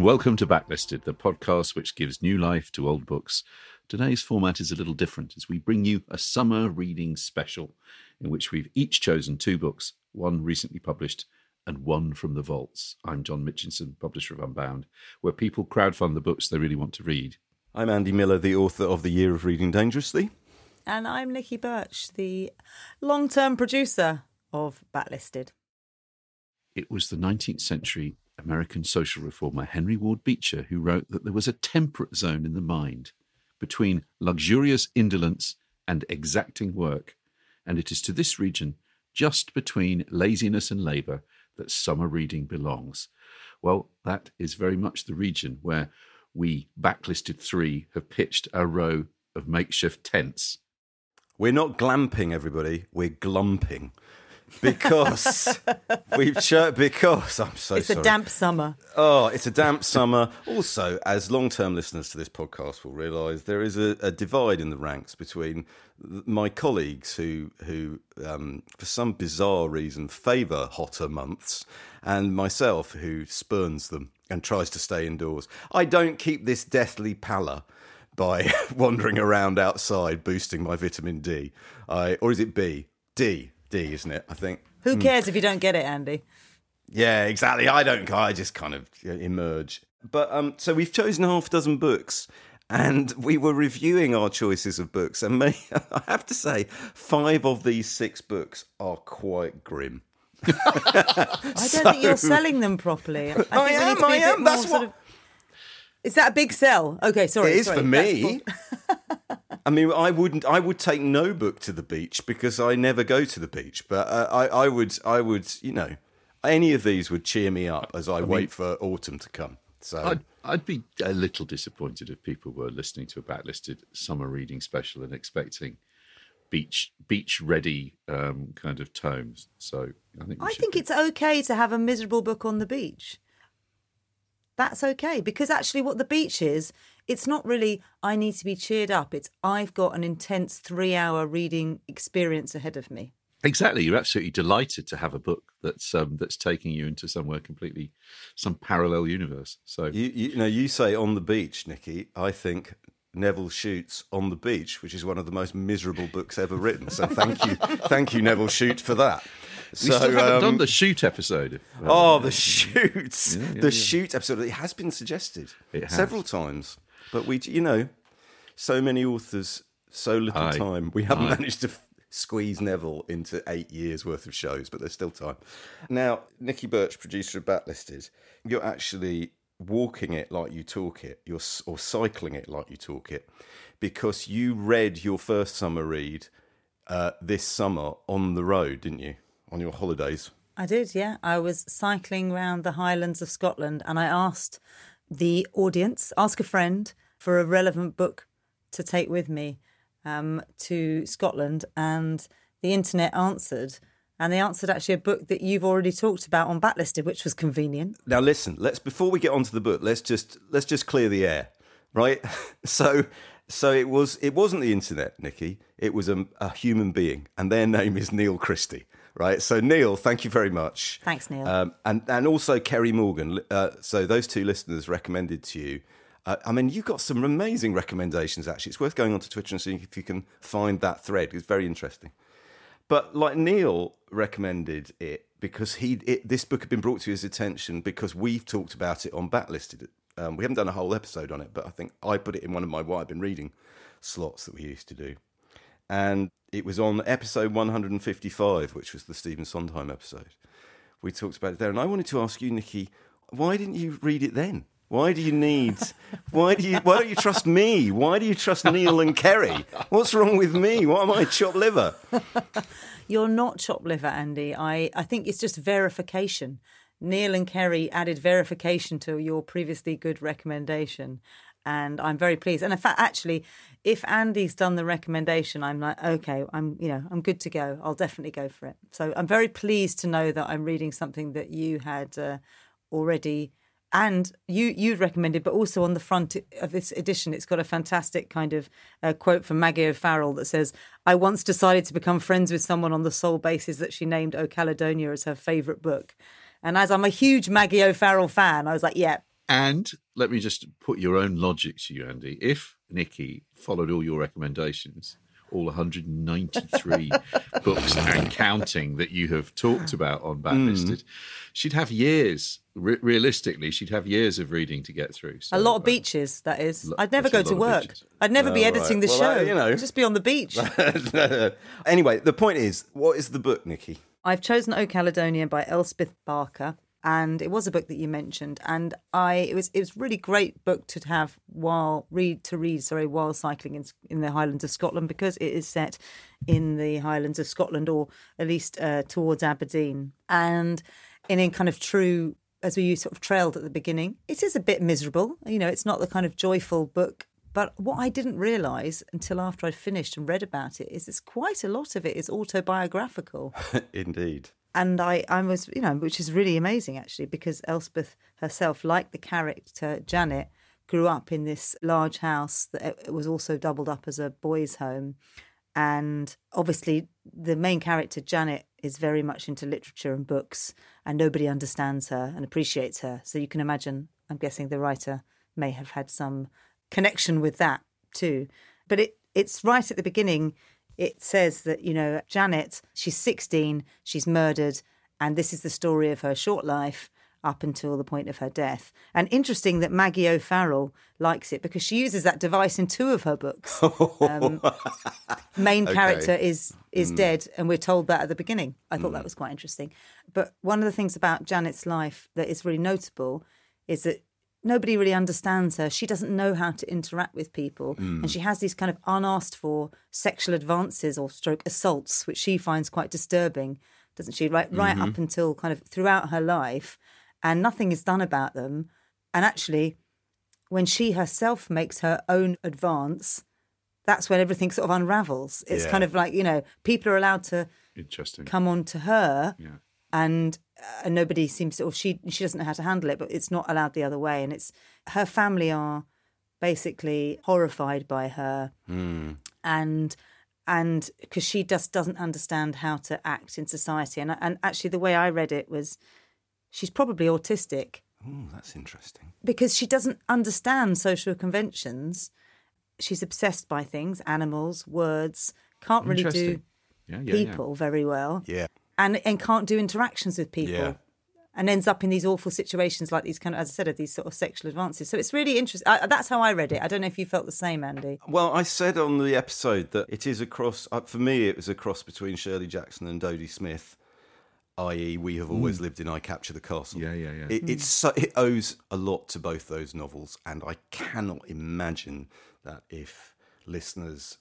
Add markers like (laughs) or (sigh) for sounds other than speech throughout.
Hello and welcome to Backlisted, the podcast which gives new life to old books. Today's format is a little different as we bring you a summer reading special in which we've each chosen two books, one recently published and one from the vaults. I'm John Mitchinson, publisher of Unbound, where people crowdfund the books they really want to read. I'm Andy Miller, the author of The Year of Reading Dangerously. And I'm Nicky Birch, the long term producer of Backlisted. It was the 19th century American social reformer Henry Ward Beecher who wrote that there was a temperate zone in the mind between luxurious indolence and exacting work, and it is to this region, just between laziness and labour, that summer reading belongs. Well, that is very much the region where we, Backlisted 3, have pitched a row of makeshift tents. We're not glamping, everybody, we're glumping because we've cho- because I'm so sorry. It's sorry. a damp summer. Oh, it's a damp summer. Also, as long-term listeners to this podcast will realise, there is a, a divide in the ranks between my colleagues who who um, for some bizarre reason favour hotter months, and myself who spurns them and tries to stay indoors. I don't keep this deathly pallor by (laughs) wandering around outside boosting my vitamin D. I or is it B? D. D, isn't it? I think. Who cares if you don't get it, Andy? Yeah, exactly. I don't. I just kind of emerge. But um, so we've chosen half a dozen books, and we were reviewing our choices of books, and may, (laughs) I have to say, five of these six books are quite grim. (laughs) I don't think you're (laughs) selling them properly. I, think I am, to be a I am, that's sort what- of- Is that a big sell? Okay, sorry. It is sorry, for me. I mean, I wouldn't. I would take no book to the beach because I never go to the beach. But uh, I, I would. I would. You know, any of these would cheer me up as I, wait for autumn to come. So I'd, I'd be a little disappointed if people were listening to a backlisted summer reading special and expecting beach beach ready um, kind of tomes. So I think I think be- it's okay to have a miserable book on the beach. That's okay because actually, what the beach is, it's not really, I need to be cheered up. It's, I've got an intense three hour reading experience ahead of me. exactly. You're absolutely delighted to have a book that's um, that's taking you into somewhere completely some parallel universe. So you, you know, you say on the beach, Nicky. I think Nevil Shute's on the beach, which is one of the most miserable books ever written. So (laughs) thank you, thank you, Nevil Shute, for that. We So, still haven't um, done the Shute episode. Oh, the Shutes! Yeah, yeah, the Shute episode. It has been suggested has. several times, but we, you know, so many authors, so little Aye. time. We haven't Aye. managed to squeeze Nevil into eight years worth of shows, but there's still time. Now, Nicky Birch, producer of Backlisted, you're actually walking it like you talk it, you're or cycling it like you talk it, because you read your first summer read uh, this summer on the road, didn't you? On your holidays. I did, yeah. I was cycling around the Highlands of Scotland and I asked the audience, ask a friend for a relevant book to take with me um, to Scotland. And the internet answered. And they answered actually a book that you've already talked about on Backlisted, which was convenient. Now listen, let's before we get onto the book, let's just let's just clear the air, right? (laughs) So so it was it wasn't the internet, Nicky. It was a, a human being, and their name is Neil Christie, right? So Neil, thank you very much. Thanks, Neil. Um, and and also Kerry Morgan. Uh, so those two listeners recommended to you. Uh, I mean, you got some amazing recommendations. Actually, it's worth going onto Twitter and seeing if you can find that thread. It's very interesting. But like Neil recommended it because he it, this book had been brought to his attention because we've talked about it on Backlisted. Um, we haven't done a whole episode on it, but I think I put it in one of my what I've been reading slots that we used to do, and it was on episode 155, which was the Stephen Sondheim episode. We talked about it there, and I wanted to ask you, Nicky, why didn't you read it then? Why do you need? (laughs) Why do you? Why don't you trust me? Why do you trust Neil and Kerry? What's wrong with me? Why am I, chopped liver? (laughs) You're not chopped liver, Andy. I, I think it's just verification. Neil and Kerry added verification to your previously good recommendation. And I'm very pleased. And in fact, actually, if Andy's done the recommendation, I'm like, okay, I'm, you know, I'm good to go. I'll definitely go for it. So I'm very pleased to know that I'm reading something that you had uh, already and you you recommended, but also on the front of this edition, it's got a fantastic kind of uh, quote from Maggie O'Farrell that says, "I once decided to become friends with someone on the sole basis that she named O Caledonia as her favourite book." And as I'm a huge Maggie O'Farrell fan, I was like, "Yeah, And let me just put your own logic to you, Andy. If Nicky followed all your recommendations, all 193 (laughs) books and counting that you have talked about on Backlisted, she'd have years. Re- realistically, she'd have years of reading to get through. So, A lot of beaches, that is. Lo- I'd never go to work. beaches. I'd never be Oh, editing right. the Well, show. uh, you know. Just be on the beach. (laughs) anyway, the point is, what is the book, Nicky? I've chosen O Caledonia by Elspeth Barker, and it was a book that you mentioned, and I it was it was really great book to have while read to read sorry while cycling in in the Highlands of Scotland because it is set in the Highlands of Scotland or at least uh, towards Aberdeen, and in in kind of true as we sort of trailed at the beginning, it is a bit miserable. You know, it's not the kind of joyful book. But what I didn't realise until after I'd finished and read about it is it's quite a lot of it is autobiographical (laughs) Indeed. And I, I was, you know, which is really amazing actually, because Elspeth herself, like the character Janet, grew up in this large house that it was also doubled up as a boys' home, and obviously the main character Janet is very much into literature and books, and nobody understands her and appreciates her. So you can imagine, I'm guessing the writer may have had some connection with that too. But it it's right at the beginning. It says that you know Janet, she's 16, she's murdered, and this is the story of her short life up until the point of her death. And interesting that Maggie O'Farrell likes it because she uses that device in two of her books. (laughs) Um, main character is is dead, and we're told that at the beginning. I thought that was quite interesting. But one of the things about Janet's life that is really notable is that nobody really understands her. She doesn't know how to interact with people, mm. and she has these kind of unasked for sexual advances or stroke assaults, which she finds quite disturbing, doesn't she? Right, right up until kind of throughout her life, and nothing is done about them. And actually, when she herself makes her own advance, that's when everything sort of unravels. It's Yeah. kind of like you know people are allowed to Interesting. come on to her Yeah. And uh, nobody seems to or she she doesn't know how to handle it but it's not allowed the other way and it's her family are basically horrified by her and and because she just doesn't understand how to act in society and and actually the way I read it was she's probably autistic Oh, that's interesting. because she doesn't understand social conventions she's obsessed by things animals words can't really do. Yeah, yeah, yeah. people very well Yeah. And and can't do interactions with people Yeah. and ends up in these awful situations like these kind of as i said of these sort of sexual advances so it's really interesting I, that's how i read it i don't know if you felt the same andy Well, I said on the episode that it is a cross. Uh, for me, it was a cross between Shirley Jackson and Dodie Smith, i.e., we have always lived in I Capture the Castle. Yeah, yeah, yeah. It, it's so, it owes a lot to both those novels, and I cannot imagine that if listeners,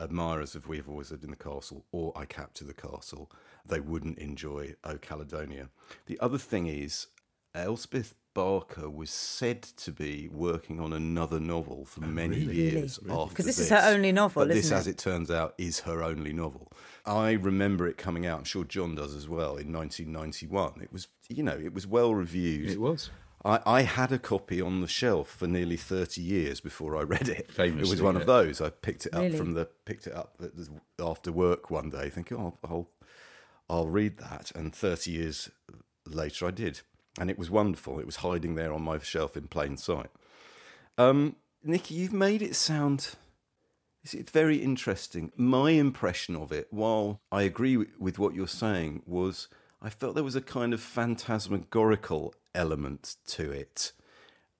admirers of We Have Always Lived in the Castle or I Capture the Castle, they wouldn't enjoy O Caledonia. The other thing is, Elspeth Barker was said to be working on another novel for oh, many years after 'Cause this Because this, is her only novel, But this, isn't as it? it turns out, is her only novel. I remember it coming out. I'm sure John does as well. In 1991, it was you know it was well reviewed. It was. I, I had a copy on the shelf for nearly 30 years before I read it. it was Famously, one of those. I picked it up Really? from the picked it up after work one day, thinking, "Oh, I'll I'll read that." And 30 years later, I did, and it was wonderful. It was hiding there on my shelf in plain sight. Um, Nicky, you've made it sound. It's it's very interesting. My impression of it, while I agree with what you're saying, was I felt there was a kind of phantasmagorical element to it.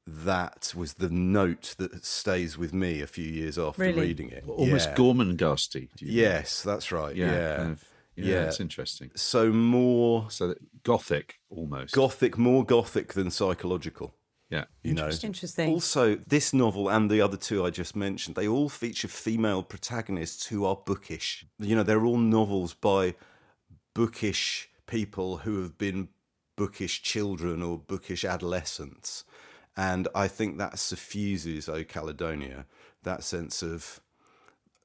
That was the note that stays with me a few years after Really? reading it. Almost yeah. Gormenghasty. do you- Yes, that's right. Yeah. Yeah. kind of- yeah, Yeah. It's interesting. So more So that, gothic almost. gothic, more gothic than psychological. yeah. You know, Interesting. Also, this novel and the other two I just mentioned, they all feature female protagonists who are bookish. You know, they're all novels by bookish people who have been bookish children or bookish adolescents. And I think that suffuses O Caledonia, that sense of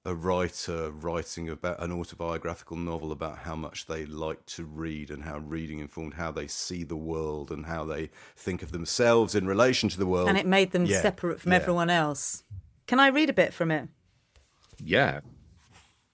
a writer writing about an autobiographical novel about how much they like to read and how reading informed how they see the world and how they think of themselves in relation to the world. and it made them Yeah, separate from yeah. everyone else can i read a bit from it Yeah.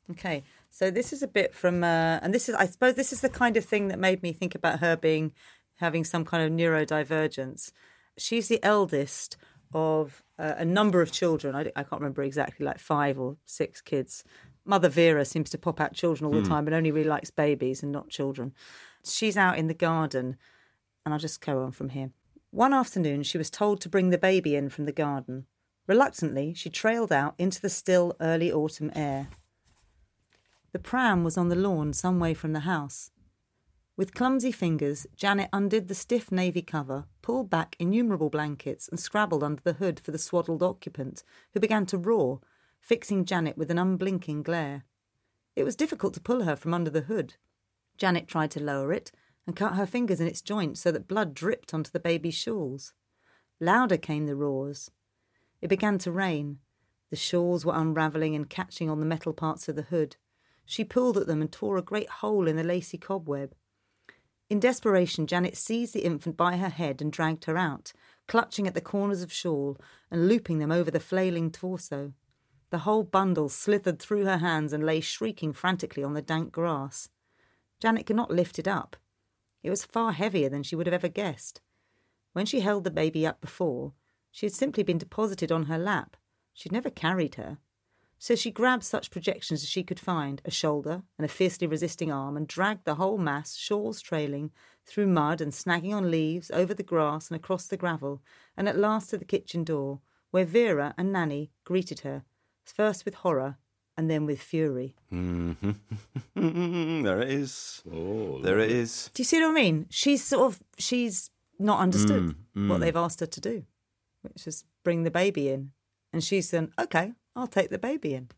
Okay, so this is a bit from, uh, and this is, I suppose, this is the kind of thing that made me think about her being having some kind of neurodivergence. She's the eldest of uh, a number of children. I, I can't remember exactly, like five or six kids. Mother Vera seems to pop out children all the time, but only really likes babies and not children. She's out in the garden, and I'll just go on from here. One afternoon, she was told to bring the baby in from the garden. Reluctantly, she trailed out into the still early autumn air. The pram was on the lawn some way from the house. With clumsy fingers, Janet undid the stiff navy cover, pulled back innumerable blankets, and scrabbled under the hood for the swaddled occupant, who began to roar, fixing Janet with an unblinking glare. It was difficult to pull her from under the hood. Janet tried to lower it and cut her fingers in its joints so that blood dripped onto the baby's shawls. Louder came the roars. It began to rain. The shawls were unravelling and catching on the metal parts of the hood. She pulled at them and tore a great hole in the lacy cobweb. In desperation, Janet seized the infant by her head and dragged her out, clutching at the corners of shawl and looping them over the flailing torso. The whole bundle slithered through her hands and lay shrieking frantically on the dank grass. Janet could not lift it up. It was far heavier than she would have ever guessed. When she held the baby up before, she had simply been deposited on her lap. She'd never carried her. So she grabbed such projections as she could find a shoulder and a fiercely resisting arm and dragged the whole mass, shawls trailing, through mud and snagging on leaves, over the grass and across the gravel, and at last to the kitchen door, where Vera and Nanny greeted her, first with horror and then with fury. Mm-hmm. (laughs) there it is. Oh, there it is. Do you see what I mean? She's sort of she's not understood what they've asked her to do, which is bring the baby in, and she's saying, "Okay, I'll take the baby in,"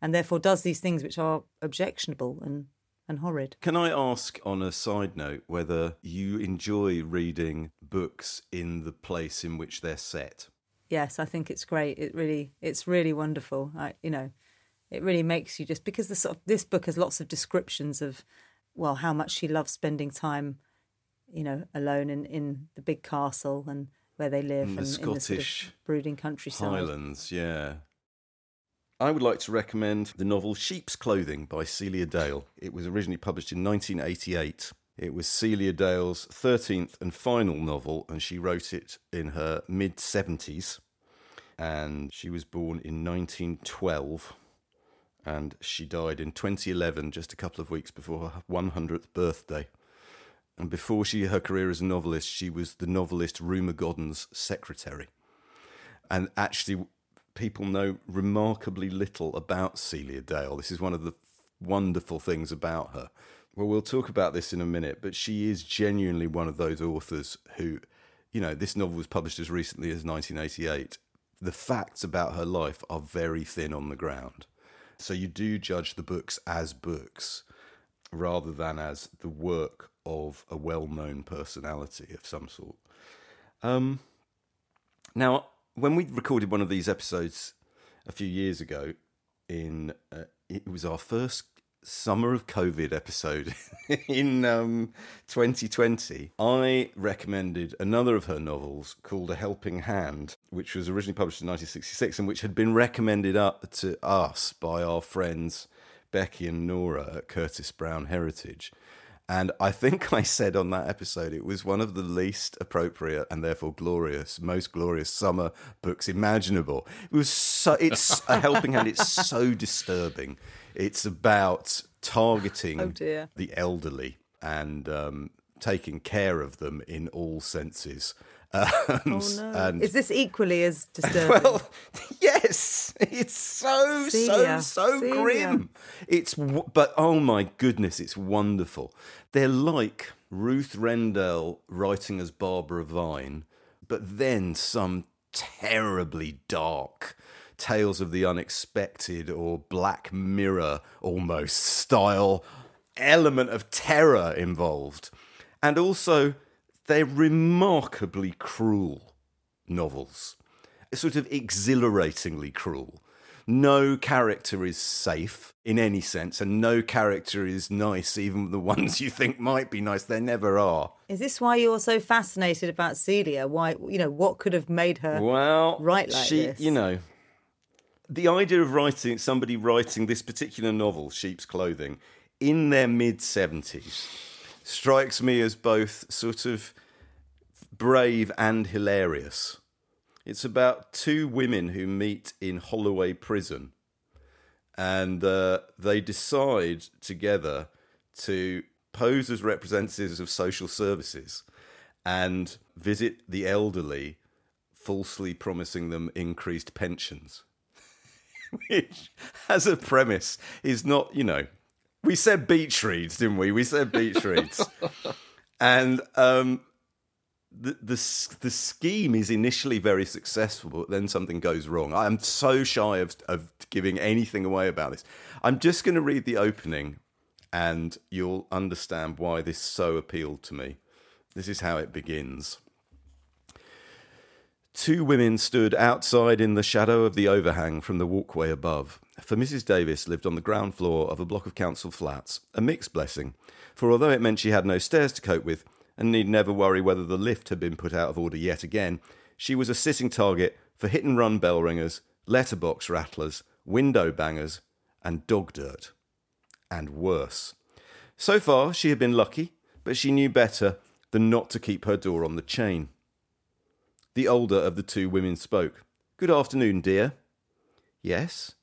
and therefore does these things which are objectionable and and horrid. Can I ask, on a side note, whether you enjoy reading books in the place in which they're set? Yes, I think it's great. It really, it's really wonderful. I, you know, it really makes you just because the sort of this book has lots of descriptions of, well, how much she loves spending time, you know, alone in in the big castle and where they live In the and in the sort Scottish of brooding countryside. Highlands, yeah. I would like to recommend the novel Sheep's Clothing by Celia Dale. It was originally published in 1988. It was Celia Dale's 13th and final novel, and she wrote it in her mid 70s. And she was born in 1912, and she died in 2011, just a couple of weeks before her 100th birthday. And before she her career as a novelist, she was the novelist Rumer Godden's secretary. And actually, people know remarkably little about Celia Dale. This is one of the wonderful things about her. Well, we'll talk about this in a minute, but she is genuinely one of those authors who, you know, this novel was published as recently as 1988. The facts about her life are very thin on the ground. So you do judge the books as books rather than as the work of a well known personality of some sort. Um, now, when we recorded one of these episodes a few years ago, in uh, it was our first summer of COVID episode (laughs) in um, 2020. I recommended another of her novels called A Helping Hand, which was originally published in 1966 and which had been recommended up to us by our friends Becky and Nora at Curtis Brown Heritage. And I think (laughs) I said on that episode it was one of the least appropriate and therefore glorious, most glorious summer books imaginable. It was so it's (laughs) a helping hand. It's so disturbing. It's about targeting Oh, the elderly and um, taking care of them in all senses. Um, Oh no! and- Is this equally as disturbing? (laughs) well, yes, it's so so so grim. It's but oh my goodness, it's wonderful. They're like Ruth Rendell writing as Barbara Vine, but then some terribly dark tales of the unexpected or Black Mirror almost style element of terror involved, and also they're remarkably cruel novels. Sort of exhilaratingly cruel. No character is safe in any sense, and no character is nice, even the ones you think might be nice. They never are. Is this why you're so fascinated about Celia? Why, you know, what could have made her? Well, Write like she, this. you know, the idea of writing somebody writing this particular novel, Sheep's Clothing, in their mid seventies, strikes me as both sort of brave and hilarious. It's about two women who meet in Holloway Prison, and uh, they decide together to pose as representatives of social services and visit the elderly, falsely promising them increased pensions. (laughs) Which, as a premise, is not, you know, we said beach reads, didn't we? We said beach reads. (laughs) and um, the, the the scheme is initially very successful, but then something goes wrong. I am so shy of of giving anything away about this. I'm just going to read the opening, and you'll understand why this so appealed to me. This is how it begins. Two women stood outside in the shadow of the overhang from the walkway above. For Mrs. Davis lived on the ground floor of a block of council flats, a mixed blessing, for although it meant she had no stairs to cope with, and need never worry whether the lift had been put out of order yet again, she was a sitting target for hit and run bell ringers, letterbox rattlers, window bangers, and dog dirt. And worse. So far, she had been lucky, but she knew better than not to keep her door on the chain. The older of the two women spoke. Good afternoon, dear. Yes.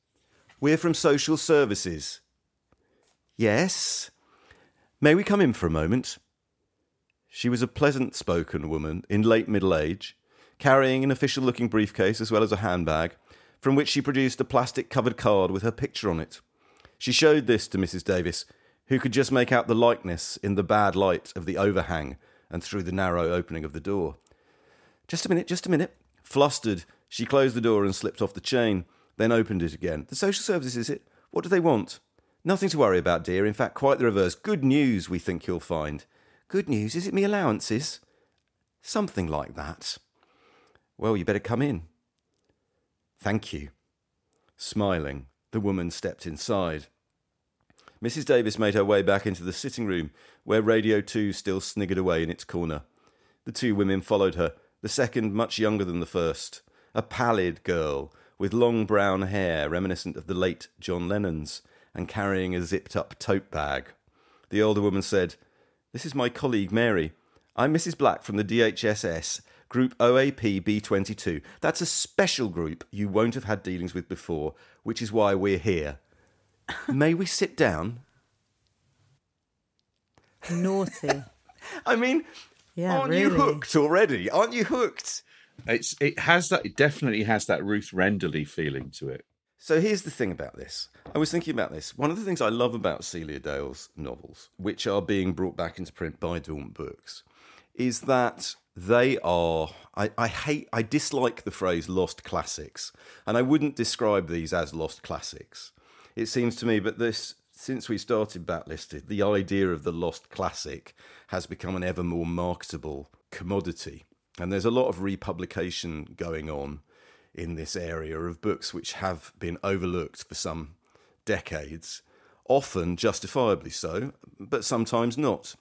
We're from social services. Yes. May we come in for a moment? She was a pleasant spoken woman in late middle age, carrying an official looking briefcase as well as a handbag, from which she produced a plastic covered card with her picture on it. She showed this to Mrs. Davis, who could just make out the likeness in the bad light of the overhang and through the narrow opening of the door. Just a minute, just a minute. Flustered, she closed the door and slipped off the chain, then opened it again. The social services, is it? What do they want? Nothing to worry about, dear. In fact, quite the reverse. Good news, we think you'll find. Good news? Is it me allowances? Something like that. Well, you better come in. Thank you. Smiling, the woman stepped inside. Mrs. Davis made her way back into the sitting room, where Radio 2 still sniggered away in its corner. The two women followed her, the second much younger than the first, a pallid girl with long brown hair reminiscent of the late John Lennon's, and carrying a zipped up tote bag. The older woman said, This is my colleague Mary. I'm Mrs. Black from the DHSS, Group OAP B22. That's a special group you won't have had dealings with before, which is why we're here. May we sit down? Naughty. (laughs) I mean, Yeah, aren't you hooked already? Aren't you hooked? It's it has that it definitely has that Ruth Renderly feeling to it. So here's the thing about this. I was thinking about this. One of the things I love about Celia Dale's novels, which are being brought back into print by Daunt Books, is that they are. I, I hate, I dislike the phrase lost classics, and I wouldn't describe these as lost classics. It seems to me, but this, since we started Backlisted, the idea of the lost classic has become an ever more marketable commodity. And there's a lot of republication going on in this area of books which have been overlooked for some decades, often justifiably so, but sometimes not.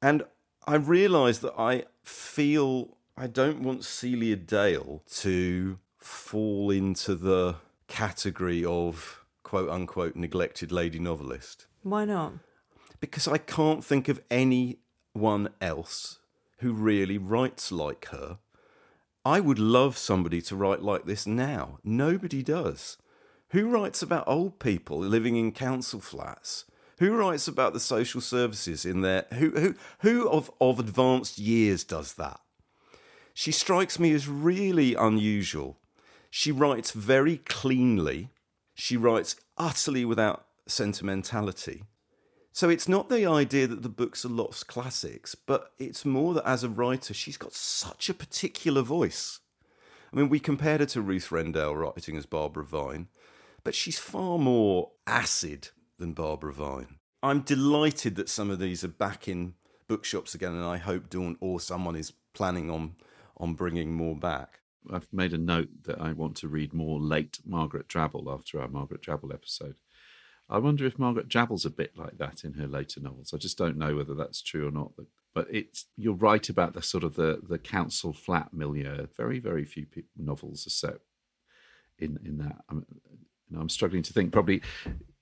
And I realise that I feel I don't want Celia Dale to fall into the category of quote unquote neglected lady novelist Why not? because I can't think of anyone else who really writes like her. I would love somebody to write like this now. Nobody does. Who writes about old people living in council flats? Who writes about the social services in their who who who of, of advanced years does that? She strikes me as really unusual. She writes very cleanly. She writes utterly without sentimentality. So it's not the idea that the books are lost classics, but it's more that as a writer, she's got such a particular voice. I mean, we compared her to Ruth Rendell writing as Barbara Vine, but she's far more acid than Barbara Vine. I'm delighted that some of these are back in bookshops again, and I hope Daunt or someone is planning on on bringing more back. I've made a note that I want to read more late Margaret Drabble after our Margaret Drabble episode. I wonder if Margaret Drabble's a bit like that in her later novels. I just don't know whether that's true or not. But, it's you're right about the sort of the the council flat milieu. Very very few novels are set in in that. I'm, you know, I'm struggling to think. Probably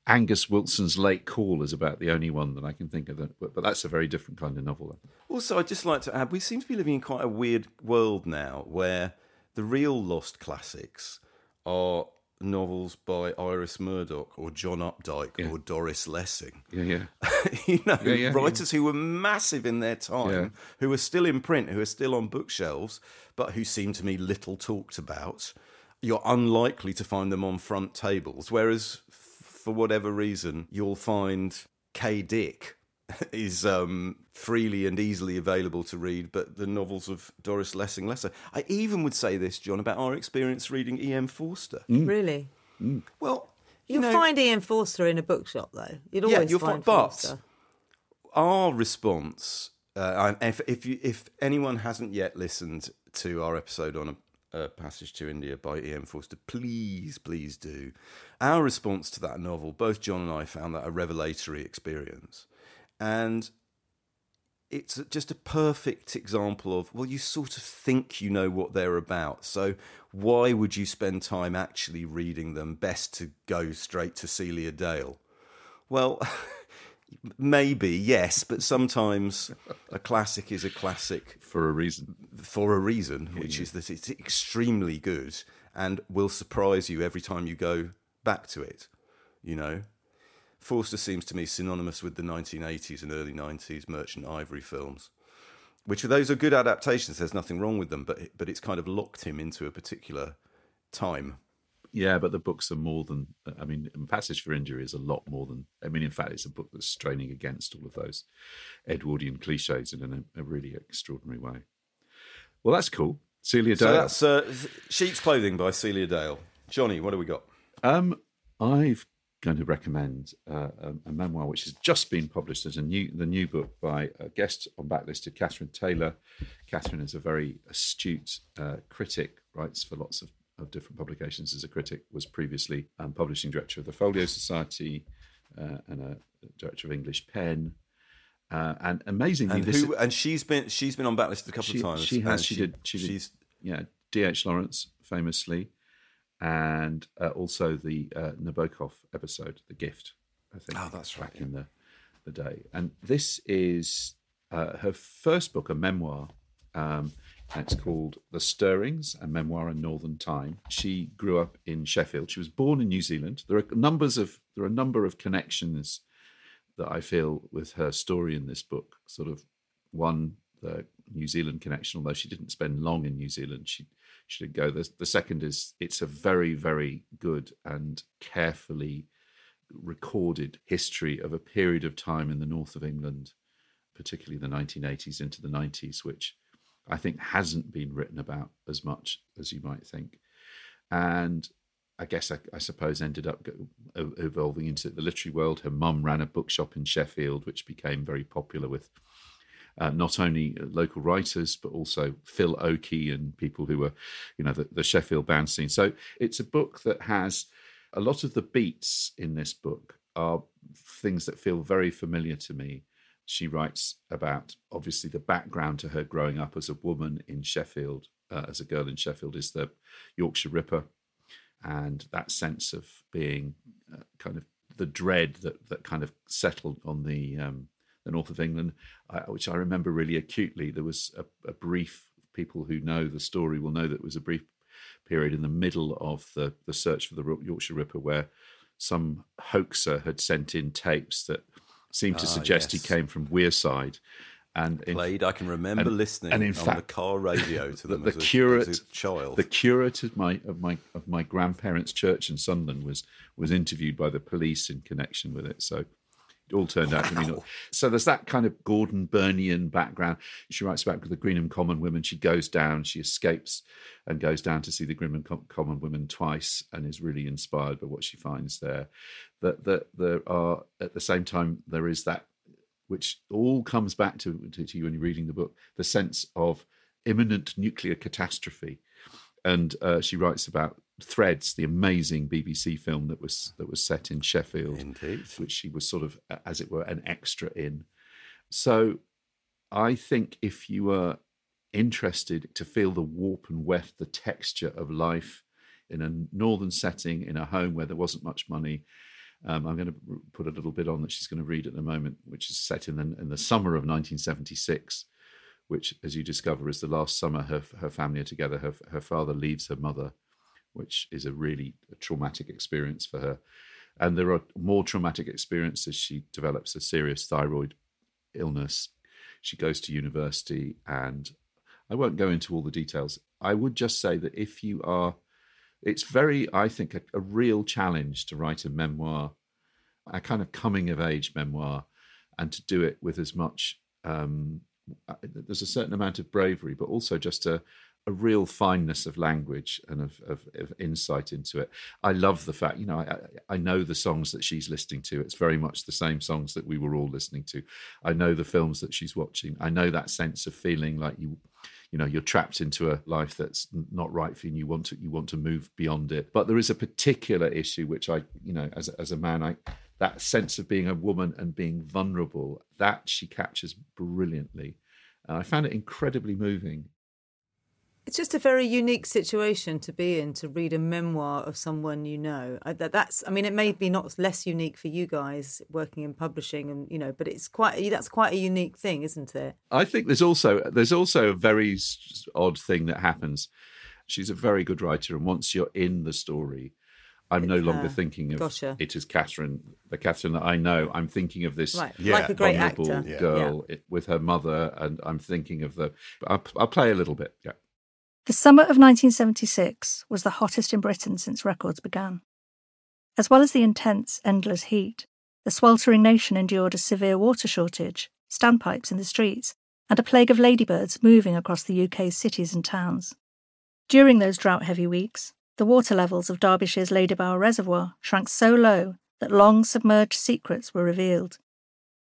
Angus Wilson's Late Call is about the only one that I can think of. That, but, but that's a very different kind of novel. Also, I'd just like to add, we seem to be living in quite a weird world now, where the real lost classics are novels by Iris Murdoch or John Updike Yeah. or Doris Lessing. Yeah, yeah. (laughs) you know, Yeah, yeah, writers who were massive in their time, who are still in print, who are still on bookshelves, but who seem to me little talked about. You're unlikely to find them on front tables, whereas f- for whatever reason, you'll find K. Dick (laughs) is um, freely and easily available to read, but the novels of Doris Lessing lesser. I even would say this, John, about our experience reading E.M. Forster. Really? Well, you You'll know, find E.M. Forster in a bookshop, though. You'd Yeah, always you'll find find- but- Forster. our response, uh, if if, you, if anyone hasn't yet listened to our episode on a, a passage to India by E.M. Forster, please, please do. Our response to that novel, both John and I found that a revelatory experience, and it's just a perfect example of well, you sort of think you know what they're about, so why would you spend time actually reading them? Best to go straight to Celia Dale. Well, (laughs) maybe yes, but sometimes a classic is a classic For a reason. for a reason, which is that it's extremely good and will surprise you every time you go back to it. You know, Forster seems to me synonymous with the 1980s and early 90s Merchant Ivory films, which those are good adaptations. There's nothing wrong with them, but but it's kind of locked him into a particular time. Yeah, but the books are more than. I mean, Passage for India is a lot more than. I mean, in fact, it's a book that's straining against all of those Edwardian cliches in a, a really extraordinary way. Well, that's cool. Celia Dale. So that's uh, Sheep's Clothing by Celia Dale. Johnny, what do we got? Um, I've going to recommend uh, a, a memoir which has just been published as a new the new book by a guest on backlisted Catherine Taylor. Catherine is a very astute uh, critic, writes for lots of, of different publications as a critic. Was previously um, publishing director of the Folio Society uh, and a director of English Pen. Uh, and amazingly, And who? And she's been she's been on Backlisted a couple she, of times. She has. and She, did. She did. She's yeah. D.H. Lawrence famously, and uh, also the uh, Nabokov episode, The Gift. I think. Oh, that's right, Back in the the day, and this is uh, her first book, a memoir. Um, and it's called The Stirrings, a memoir in Northern Time. She grew up in Sheffield. She was born in New Zealand. There are numbers of there are a number of connections that I feel with her story in this book. Sort of one, the New Zealand connection, although she didn't spend long in New Zealand, she she did go. The, the second is it's a very very good and carefully recorded history of a period of time in the north of England, particularly the 1980s into the 90s, which I think hasn't been written about as much as you might think. And I guess I, I suppose ended up evolving into the literary world. Her mum ran a bookshop in Sheffield, which became very popular with uh, not only local writers but also Phil Oakey and people who were, you know, the, the Sheffield band scene. So it's a book that has a lot of the beats in this book are things that feel very familiar to me. She writes about obviously the background to her growing up as a woman in Sheffield, uh, as a girl in Sheffield, is the Yorkshire Ripper, and that sense of being uh, kind of the dread that that kind of settled on the um, the north of England, uh, which I remember really acutely. There was a, a brief. People who know the story will know that it was a brief period in the middle of the the search for the Yorkshire Ripper where some hoaxer had sent in tapes that seemed to Ah, suggest yes. he came from Wearside. And in played. I can remember and- listening and in on fact, the car radio to the, them the as, a, curate, as a child. the curate of my of my of my grandparents' church in Sunderland was was interviewed by the police in connection with it. So all turned out to be not. So there's that kind of Gordon Burnian background. She writes about the Greenham Common women. She goes down, she escapes, and goes down to see the Greenham Com- Common women twice, and is really inspired by what she finds there. That that there are at the same time there is that which all comes back to, to, to you when you're reading the book, the sense of imminent nuclear catastrophe. And uh, she writes about Threads, the amazing BBC film that was that was set in Sheffield, Indeed. which she was sort of, as it were, an extra in. So, I think if you are interested to feel the warp and weft, the texture of life in a northern setting, in a home where there wasn't much money, Um, I'm going to put a little bit on that she's going to read at the moment, which is set in the, in the summer of 1976, which, as you discover, is the last summer her her family are together. Her her father leaves her mother, which is a really traumatic experience for her. And there are more traumatic experiences. She develops a serious thyroid illness. She goes to university, and I won't go into all the details. I would just say that if you are, it's very, I think, a, a real challenge to write a memoir, a kind of coming of age memoir, and to do it with as much. Um, uh, there's a certain amount of bravery, but also just a, a real fineness of language and of, of, of, insight into it. I love the fact, you know, I, I, know the songs that she's listening to. It's very much the same songs that we were all listening to. I know the films that she's watching. I know that sense of feeling like you, you know, you're trapped into a life that's not right for you. And you want to, you want to move beyond it. But there is a particular issue which I, you know, as as a man, I that sense of being a woman and being vulnerable that she captures brilliantly. I found it incredibly moving. It's just a very unique situation to be in to read a memoir of someone you know. I, that, that's, I mean, it may be not less unique for you guys working in publishing, and you know, but it's quite that's quite a unique thing, isn't it? I think there's also there's also a very odd thing that happens. She's a very good writer, and once you're in the story, I'm no longer thinking of gotcha. it as Catherine, the Catherine that I know. I'm thinking of this right. yeah. like a great actor. girl yeah. with her mother, and I'm thinking of the. I'll, I'll play a little bit. Yeah. The summer of 1976 was the hottest in Britain since records began. As well as the intense, endless heat, the sweltering nation endured a severe water shortage, standpipes in the streets, and a plague of ladybirds moving across the UK's cities and towns. During those drought heavy weeks, the water levels of Derbyshire's Ladybower Reservoir shrank so low that long submerged secrets were revealed.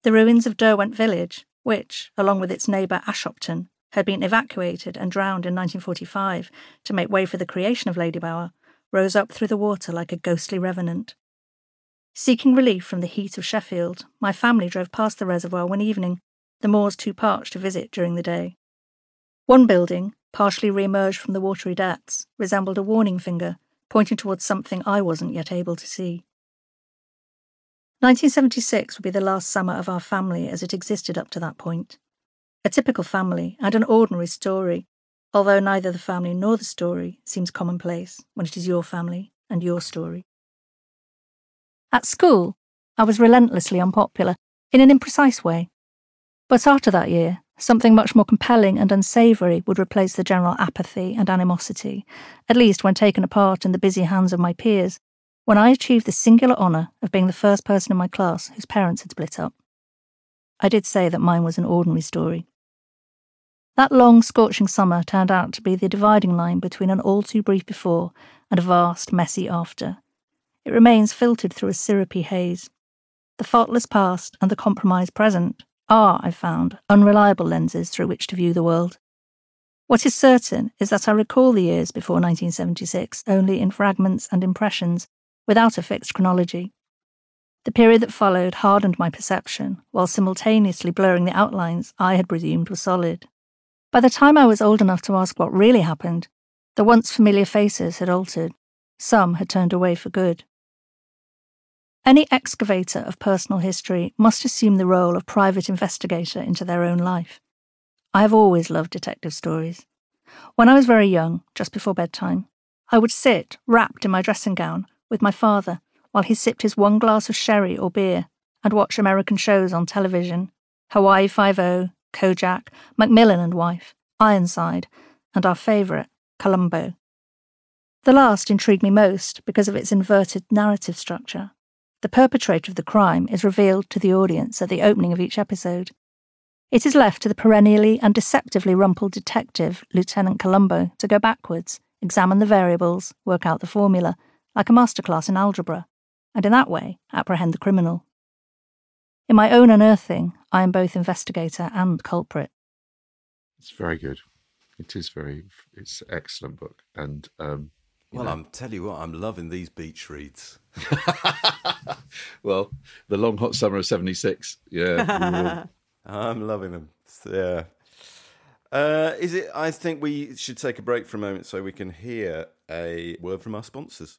The ruins of Derwent Village, which, along with its neighbour Ashopton, had been evacuated and drowned in 1945 to make way for the creation of Ladybower, rose up through the water like a ghostly revenant. Seeking relief from the heat of Sheffield, my family drove past the reservoir one evening, the moors too parched to visit during the day. One building, partially re emerged from the watery depths, resembled a warning finger, pointing towards something I wasn't yet able to see. 1976 would be the last summer of our family as it existed up to that point. A typical family and an ordinary story, although neither the family nor the story seems commonplace when it is your family and your story. At school, I was relentlessly unpopular in an imprecise way. But after that year, something much more compelling and unsavoury would replace the general apathy and animosity, at least when taken apart in the busy hands of my peers, when I achieved the singular honour of being the first person in my class whose parents had split up. I did say that mine was an ordinary story. That long, scorching summer turned out to be the dividing line between an all too brief before and a vast, messy after. It remains filtered through a syrupy haze. The faultless past and the compromised present are, I've found, unreliable lenses through which to view the world. What is certain is that I recall the years before 1976 only in fragments and impressions, without a fixed chronology. The period that followed hardened my perception, while simultaneously blurring the outlines I had presumed were solid. By the time I was old enough to ask what really happened, the once familiar faces had altered. Some had turned away for good. Any excavator of personal history must assume the role of private investigator into their own life. I have always loved detective stories. When I was very young, just before bedtime, I would sit, wrapped in my dressing gown, with my father while he sipped his one glass of sherry or beer and watch American shows on television Hawaii Five O, Kojak, McMillan and Wife, Ironside, and our favourite, Columbo. The last intrigued me most because of its inverted narrative structure. The perpetrator of the crime is revealed to the audience at the opening of each episode. It is left to the perennially and deceptively rumpled detective, Lieutenant Columbo, to go backwards, examine the variables, work out the formula, like a masterclass in algebra, and in that way apprehend the criminal. In my own unearthing, I am both investigator and culprit. It's very good. It is very. It's an excellent book, and um, well, know. I'm tell you what, I'm loving these beach reads. (laughs) well, the long hot summer of '76. Yeah, (laughs) I'm loving them. Yeah. Uh, is it? I think we should take a break for a moment so we can hear a word from our sponsors.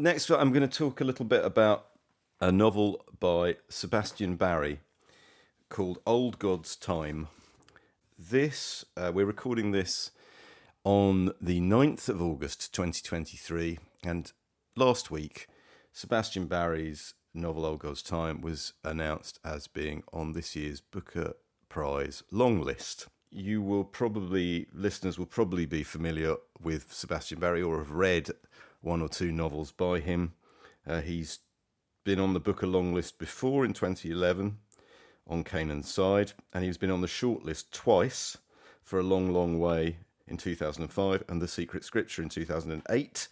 Next, I'm going to talk a little bit about a novel by Sebastian Barry called Old God's Time. This, uh, we're recording this on the 9th of August 2023, and last week, Sebastian Barry's novel Old God's Time was announced as being on this year's Booker Prize long list. You will probably, listeners will probably be familiar with Sebastian Barry or have read one or two novels by him. Uh, he's been on the Booker long list before in 2011 on Canaan's Side, and he's been on the short list twice for a long, long way in 2005 and The Secret Scripture in 2008.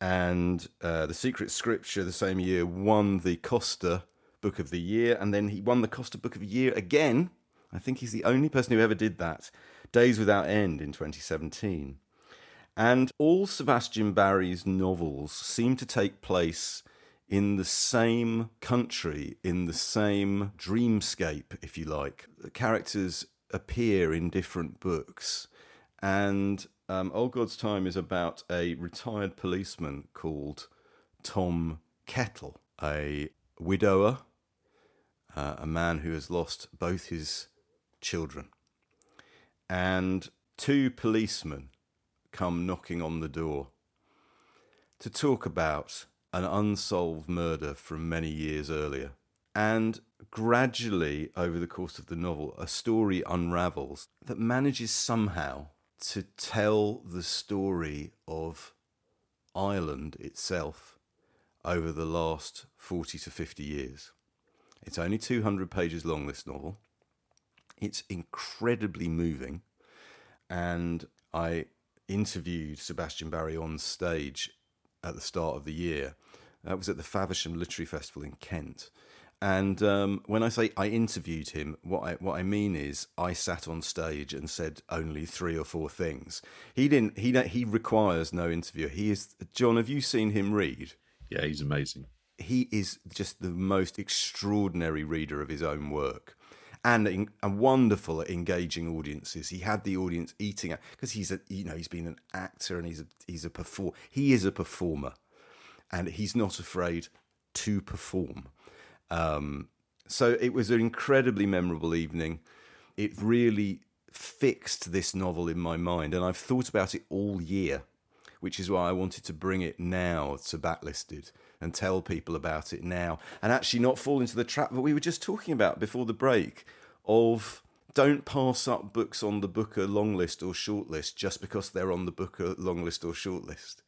And uh, The Secret Scripture the same year won the Costa Book of the Year, and then he won the Costa Book of the Year again. I think he's the only person who ever did that. Days Without End in 2017. And all Sebastian Barry's novels seem to take place in the same country, in the same dreamscape, if you like. The characters appear in different books. And um, Old God's Time is about a retired policeman called Tom Kettle, a widower, uh, a man who has lost both his children. And two policemen come knocking on the door to talk about an unsolved murder from many years earlier. And gradually, over the course of the novel, a story unravels that manages somehow to tell the story of Ireland itself over the last 40 to 50 years. It's only 200 pages long, this novel. It's incredibly moving. And I interviewed Sebastian Barry on stage at the start of the year. That was at the Faversham Literary Festival in Kent. And um, when I say I interviewed him, what I what I mean is I sat on stage and said only three or four things. He didn't. He he requires no interview. He is John. Have you seen him read? Yeah, he's amazing. He is just the most extraordinary reader of his own work and in, wonderful at engaging audiences. He had the audience eating at because he's a you know he's been an actor and he's a he's a perform he is a performer, and he's not afraid to perform. Um, so it was an incredibly memorable evening. It really fixed this novel in my mind, and I've thought about it all year, which is why I wanted to bring it now to Backlisted and tell people about it now, and actually not fall into the trap that we were just talking about before the break of don't pass up books on the Booker long list or short list just because they're on the Booker long list or short list.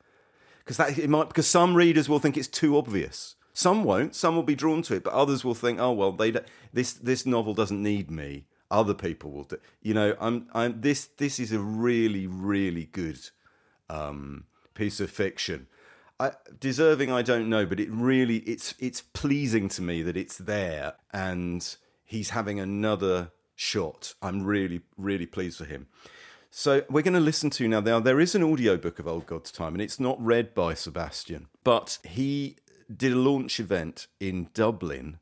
Because that it might because some readers will think it's too obvious. Some won't. Some will be drawn to it, but others will think, "Oh well, they this this novel doesn't need me." Other people will do. You know, I'm I'm this this is a really really good um, piece of fiction. I, deserving, I don't know, but it really it's it's pleasing to me that it's there and he's having another shot. I'm really, really pleased for him. So we're going to listen to now. Now there is an audiobook of Old God's Time, and it's not read by Sebastian, but he did a launch event in Dublin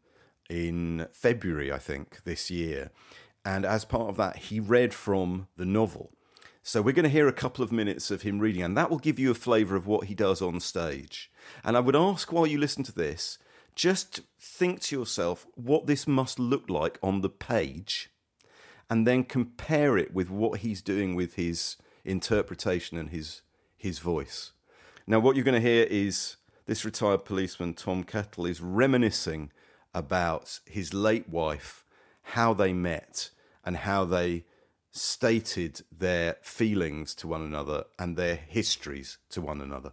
in February, I think, this year. And as part of that, he read from the novel. So we're going to hear a couple of minutes of him reading, and that will give you a flavour of what he does on stage. And I would ask while you listen to this just think to yourself what this must look like on the page and then compare it with what he's doing with his interpretation and his his voice. Now what you're going to hear is this retired policeman Tom Kettle is reminiscing about his late wife, how they met and how they stated their feelings to one another and their histories to one another.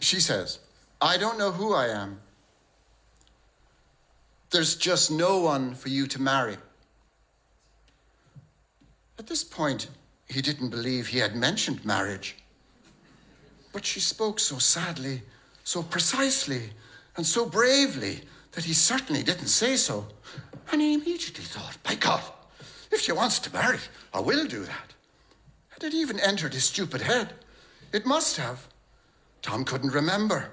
She says, I don't know who I am. There's just no one for you to marry. At this point, he didn't believe he had mentioned marriage. But she spoke so sadly, so precisely and so bravely that he certainly didn't say so. And he immediately thought, by God, if she wants to marry, I will do that. Had it even entered his stupid head? It must have. Tom couldn't remember.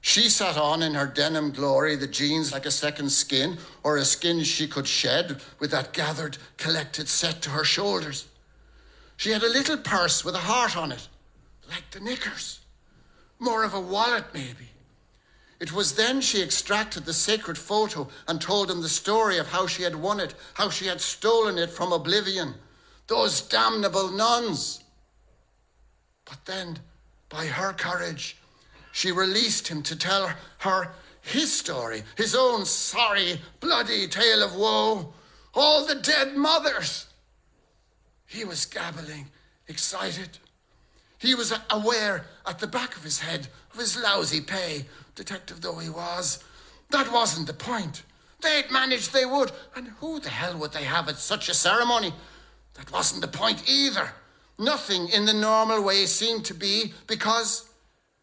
She sat on in her denim glory, the jeans like a second skin, or a skin she could shed, with that gathered, collected set to her shoulders. She had a little purse with a heart on it, like the knickers. More of a wallet, maybe. It was then she extracted the sacred photo and told him the story of how she had won it, how she had stolen it from oblivion. Those damnable nuns. But then, by her courage, she released him to tell her his story, his own sorry, bloody tale of woe. All the dead mothers. He was gabbling, excited. He was aware at the back of his head of his lousy pay, detective though he was. That wasn't the point. They'd managed they would, and who the hell would they have at such a ceremony? That wasn't the point either. Nothing in the normal way seemed to be because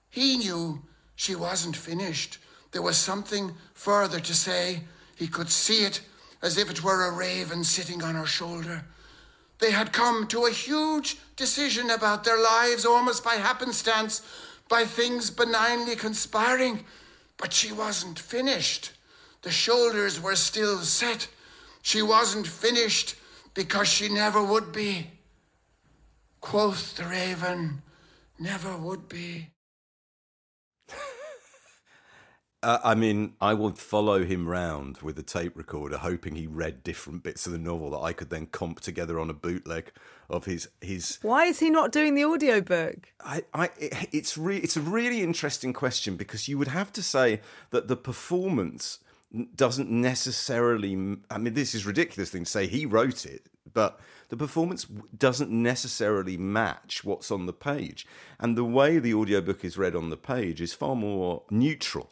he knew she wasn't finished. There was something further to say. He could see it as if it were a raven sitting on her shoulder. They had come to a huge decision about their lives almost by happenstance, by things benignly conspiring. But she wasn't finished. The shoulders were still set. She wasn't finished because she never would be. Quoth the raven, never would be. Uh, I mean, I would follow him round with a tape recorder, hoping he read different bits of the novel that I could then comp together on a bootleg of his his. Why is he not doing the audiobook? I, I, it, it's re- it's a really interesting question because you would have to say that the performance doesn't necessarily. I mean, this is ridiculous thing to say. He wrote it, but the performance doesn't necessarily match what's on the page, and the way the audiobook is read on the page is far more neutral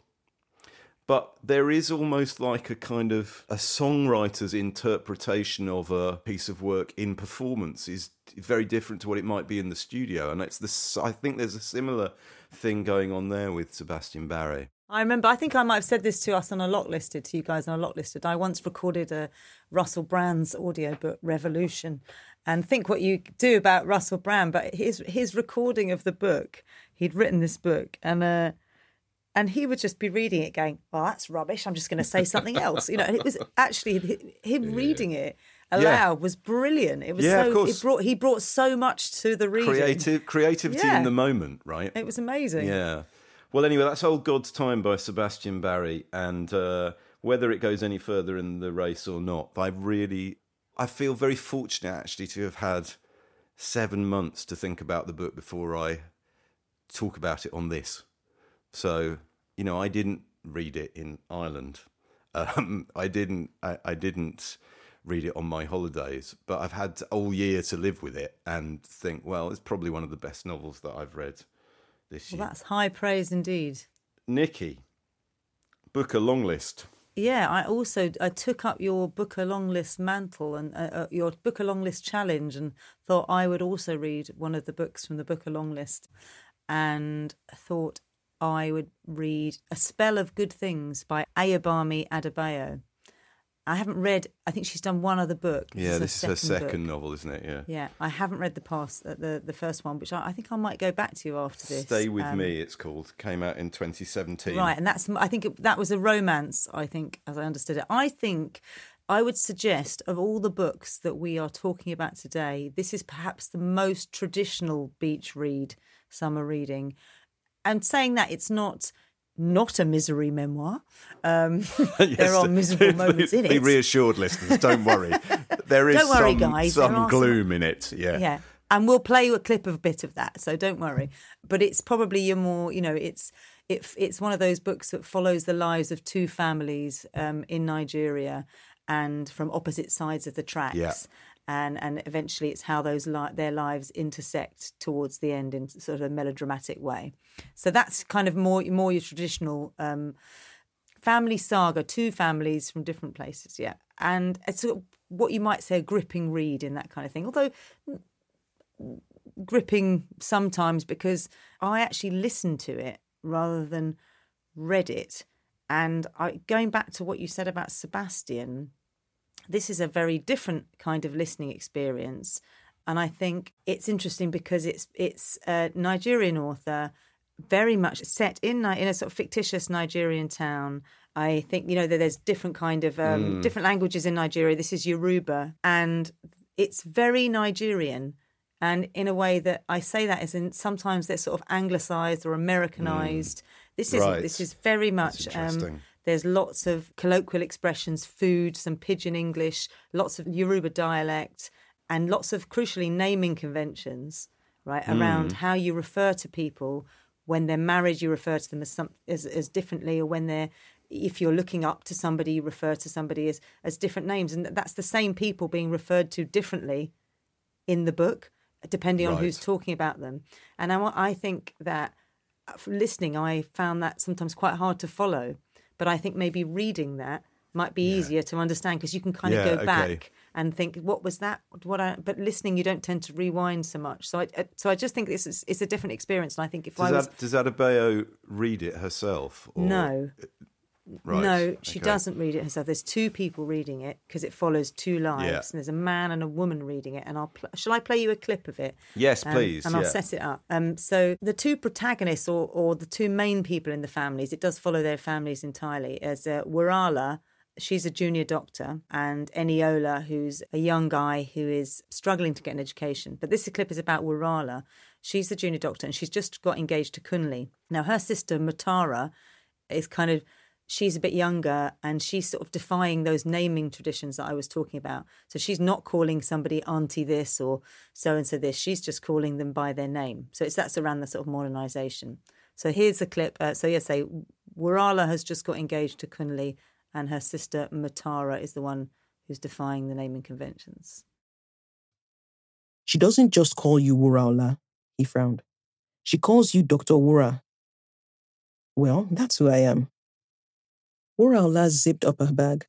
but there is almost like a kind of a songwriter's interpretation of a piece of work in performance is very different to what it might be in the studio. And it's this i think there's a similar thing going on there with sebastian barry I remember, I think I might have said this to us on a lot listed, to you guys on a lot listed. I once recorded a Russell Brand's audiobook, Revolution, and think what you do about Russell Brand, but his his recording of the book, he'd written this book, and uh, and he would just be reading it going well that's rubbish. I'm just going to say something else. You know and it was (laughs) actually him yeah. reading it aloud yeah. was brilliant. It was yeah, so it brought he brought so much to the reading. Creative creativity in the moment right? It was amazing. Yeah. Well anyway that's old god's time by sebastian barry. And uh, whether it goes any further in the race or not i really i feel very fortunate actually to have had seven months to think about the book before i talk about it on this so you know, I didn't read it in Ireland. Um, I didn't. I, I, didn't read it on my holidays, but I've had all year to live with it and think, well, it's probably one of the best novels that I've read this well, year. That's high praise indeed. Nicky, Booker long list. Yeah, I also I took up your Booker long list mantle and uh, uh, your Booker long list challenge, and thought I would also read one of the books from the Booker long list, and thought I would read A Spell of Good Things by Ayobami Adebayo. I haven't read. I think she's done one other book. This yeah, is this is her second book. novel, isn't it? Yeah. Yeah, I haven't read the past uh, the the first one, which I, I, think I might go back to after this. Stay with um, me. It's called. Came out in 2017. Right, and that's. I think that was a romance. I think, as I understood it. I think I would suggest of all the books that we are talking about today, this is perhaps the most traditional beach read, summer reading and saying that it's not not a misery memoir. Um, (laughs) yes. There are miserable (laughs) moments in it. Be reassured, listeners. Don't worry. (laughs) There is don't worry, some, guys. some gloom some... in it. Yeah. Yeah. And we'll play you a clip of a bit of that, so don't worry. But it's probably your more, you know, it's it, it's one of those books that follows the lives of two families um, in Nigeria and from opposite sides of the tracks. Yeah and and eventually it's how those li- their lives intersect towards the end in sort of a melodramatic way. So that's kind of more more your traditional um, family saga, two families from different places, yeah, and it's what you might say a gripping read in that kind of thing. Although gripping sometimes because I actually listened to it rather than read it. And I, going back to what you said about Sebastian, this is a very different kind of listening experience. And I think it's interesting because it's it's a Nigerian author, very much set in in a sort of fictitious Nigerian town. I think you know that there's different kind of um, different languages in Nigeria. This is Yoruba, and it's very Nigerian. And in a way that I say that is in sometimes they're sort of anglicized or Americanized. This is Right. this is very much um. There's lots of colloquial expressions, food, some pidgin English, lots of Yoruba dialect, and lots of crucially naming conventions, right, around how you refer to people. When they're married, you refer to them as some as, as differently, or when they're if you're looking up to somebody, you refer to somebody as as different names, and that's the same people being referred to differently in the book, depending on who's talking about them. And I, I think that uh, listening, I found that sometimes quite hard to follow. But I think maybe reading that might be easier to understand because you can kind of go okay. back and think, what was that? What I? But listening, you don't tend to rewind so much. So I, uh, so I just think this is it's a different experience. And I think if Does, I was Ad, does Adebayo read it herself? Or, no, Right. no, she okay. doesn't read it herself. There's two people reading it because it follows two lives, Yeah. and there's a man and a woman reading it. And I'll pl- shall I play you a clip of it? Yes, Um, please. and I'll set it up. Um, so the two protagonists, or or the two main people in the families, it does follow their families entirely. As uh, Wuraola, she's a junior doctor, and Eniola, who's a young guy who is struggling to get an education. But this clip is about Wuraola. She's the junior doctor, and she's just got engaged to Kunle. Now her sister Motara is kind of she's a bit younger and she's sort of defying those naming traditions that I was talking about. So she's not calling somebody auntie this or so and so this. She's just calling them by their name. So it's that's around the sort of modernization. So here's the clip. Uh, so yes, say Wuraola has just got engaged to Kunle, and her sister Motara is the one who's defying the naming conventions. She doesn't just call you Wuraola, he frowned. She calls you Dr. Wura. Well, that's who I am. Wuraola zipped up her bag.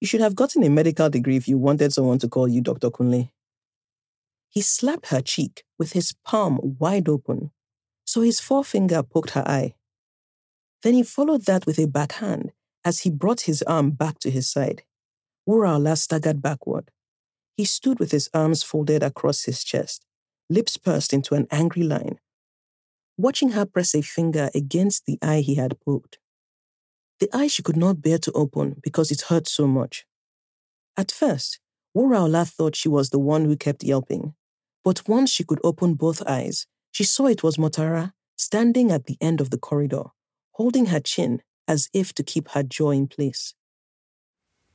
You should have gotten a medical degree if you wanted someone to call you Dr. Kunle. He slapped her cheek with his palm wide open, so his forefinger poked her eye. Then he followed that with a backhand as he brought his arm back to his side. Wuraola staggered backward. He stood with his arms folded across his chest, lips pursed into an angry line, watching her press a finger against the eye he had poked. The eye she could not bear to open because it hurt so much. At first, Wuraola thought she was the one who kept yelping, but once she could open both eyes, she saw it was Motara standing at the end of the corridor, holding her chin as if to keep her jaw in place.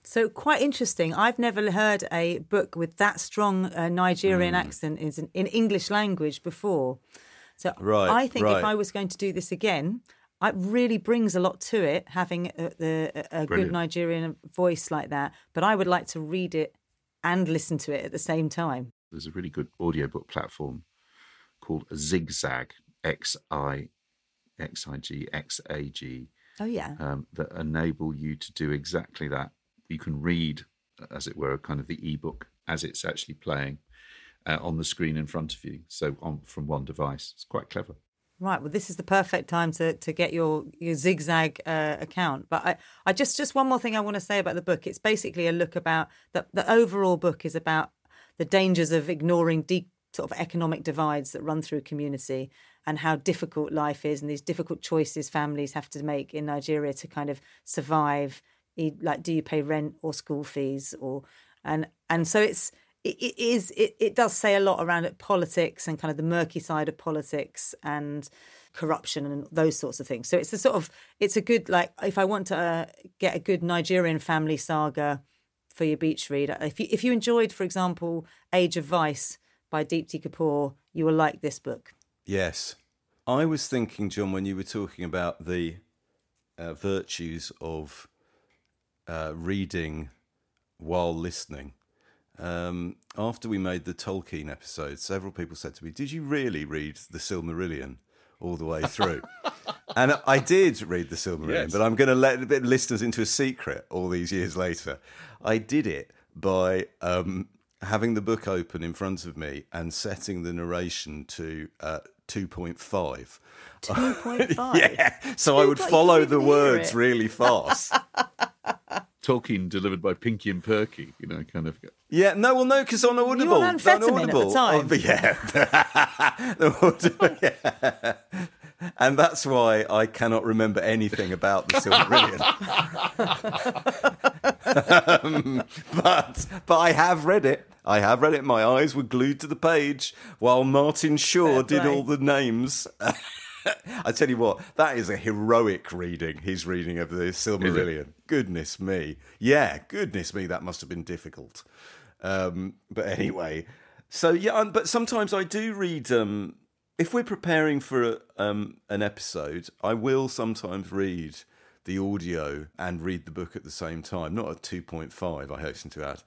So quite interesting. I've never heard a book with that strong uh, Nigerian accent in, in English language before. So Right, I think if. I was going to do this again, it really brings a lot to it having a, the, a, a good Nigerian voice like that. But I would like to read it and listen to it at the same time. There's a really good audiobook platform called XigXag, X I X I G X A G, Oh yeah. um, that enable you to do exactly that. You can read, as it were, kind of the ebook as it's actually playing uh, on the screen in front of you. So on from one device, it's quite clever. Right. Well, this is the perfect time to, to get your, your XigXag uh, account. But I, I just just one more thing I want to say about the book. It's basically a look about the the overall book is about the dangers of ignoring deep sort of economic divides that run through community and how difficult life is and these difficult choices families have to make in Nigeria to kind of survive. Like, do you pay rent or school fees or and and so it's it, is it, it does say a lot around it politics and kind of the murky side of politics and corruption and those sorts of things so it's a sort of it's a good like if i want to uh, get a good nigerian family saga for your beach read if you if you enjoyed for example age of vice by deepti kapoor you will like this book Yes. I was thinking, John, when you were talking about the uh, virtues of uh, reading while listening. Um, after we made the Tolkien episode, several people said to me, Did you really read The Silmarillion all the way through? (laughs) and I did read The Silmarillion, Yes. but I'm going to let a bit listeners into a secret all these years later. I did it by um, having the book open in front of me and setting the narration to uh, 2.5. 2.5. (laughs) yeah, so I would follow the words it. really fast. (laughs) Tolkien delivered by Pinky and Perky, you know, kind of. yeah, no, well, no, because on Audible, on amphetamine at the Audible, time. oh, (laughs) yeah, (laughs) The Audible- yeah. and that's why I cannot remember anything about the Silmarillion. (laughs) um, but but I have read it. I have read it. My eyes were glued to the page while Martin Shaw Fair did play. all the names. (laughs) I tell you what, that is a heroic reading. His reading of the Silmarillion. Goodness me, yeah, goodness me, that must have been difficult. Um, but anyway, so yeah, um, but sometimes I do read. Um, if we're preparing for a, um, an episode, I will sometimes read the audio and read the book at the same time. Not at two point five, I hasten to add.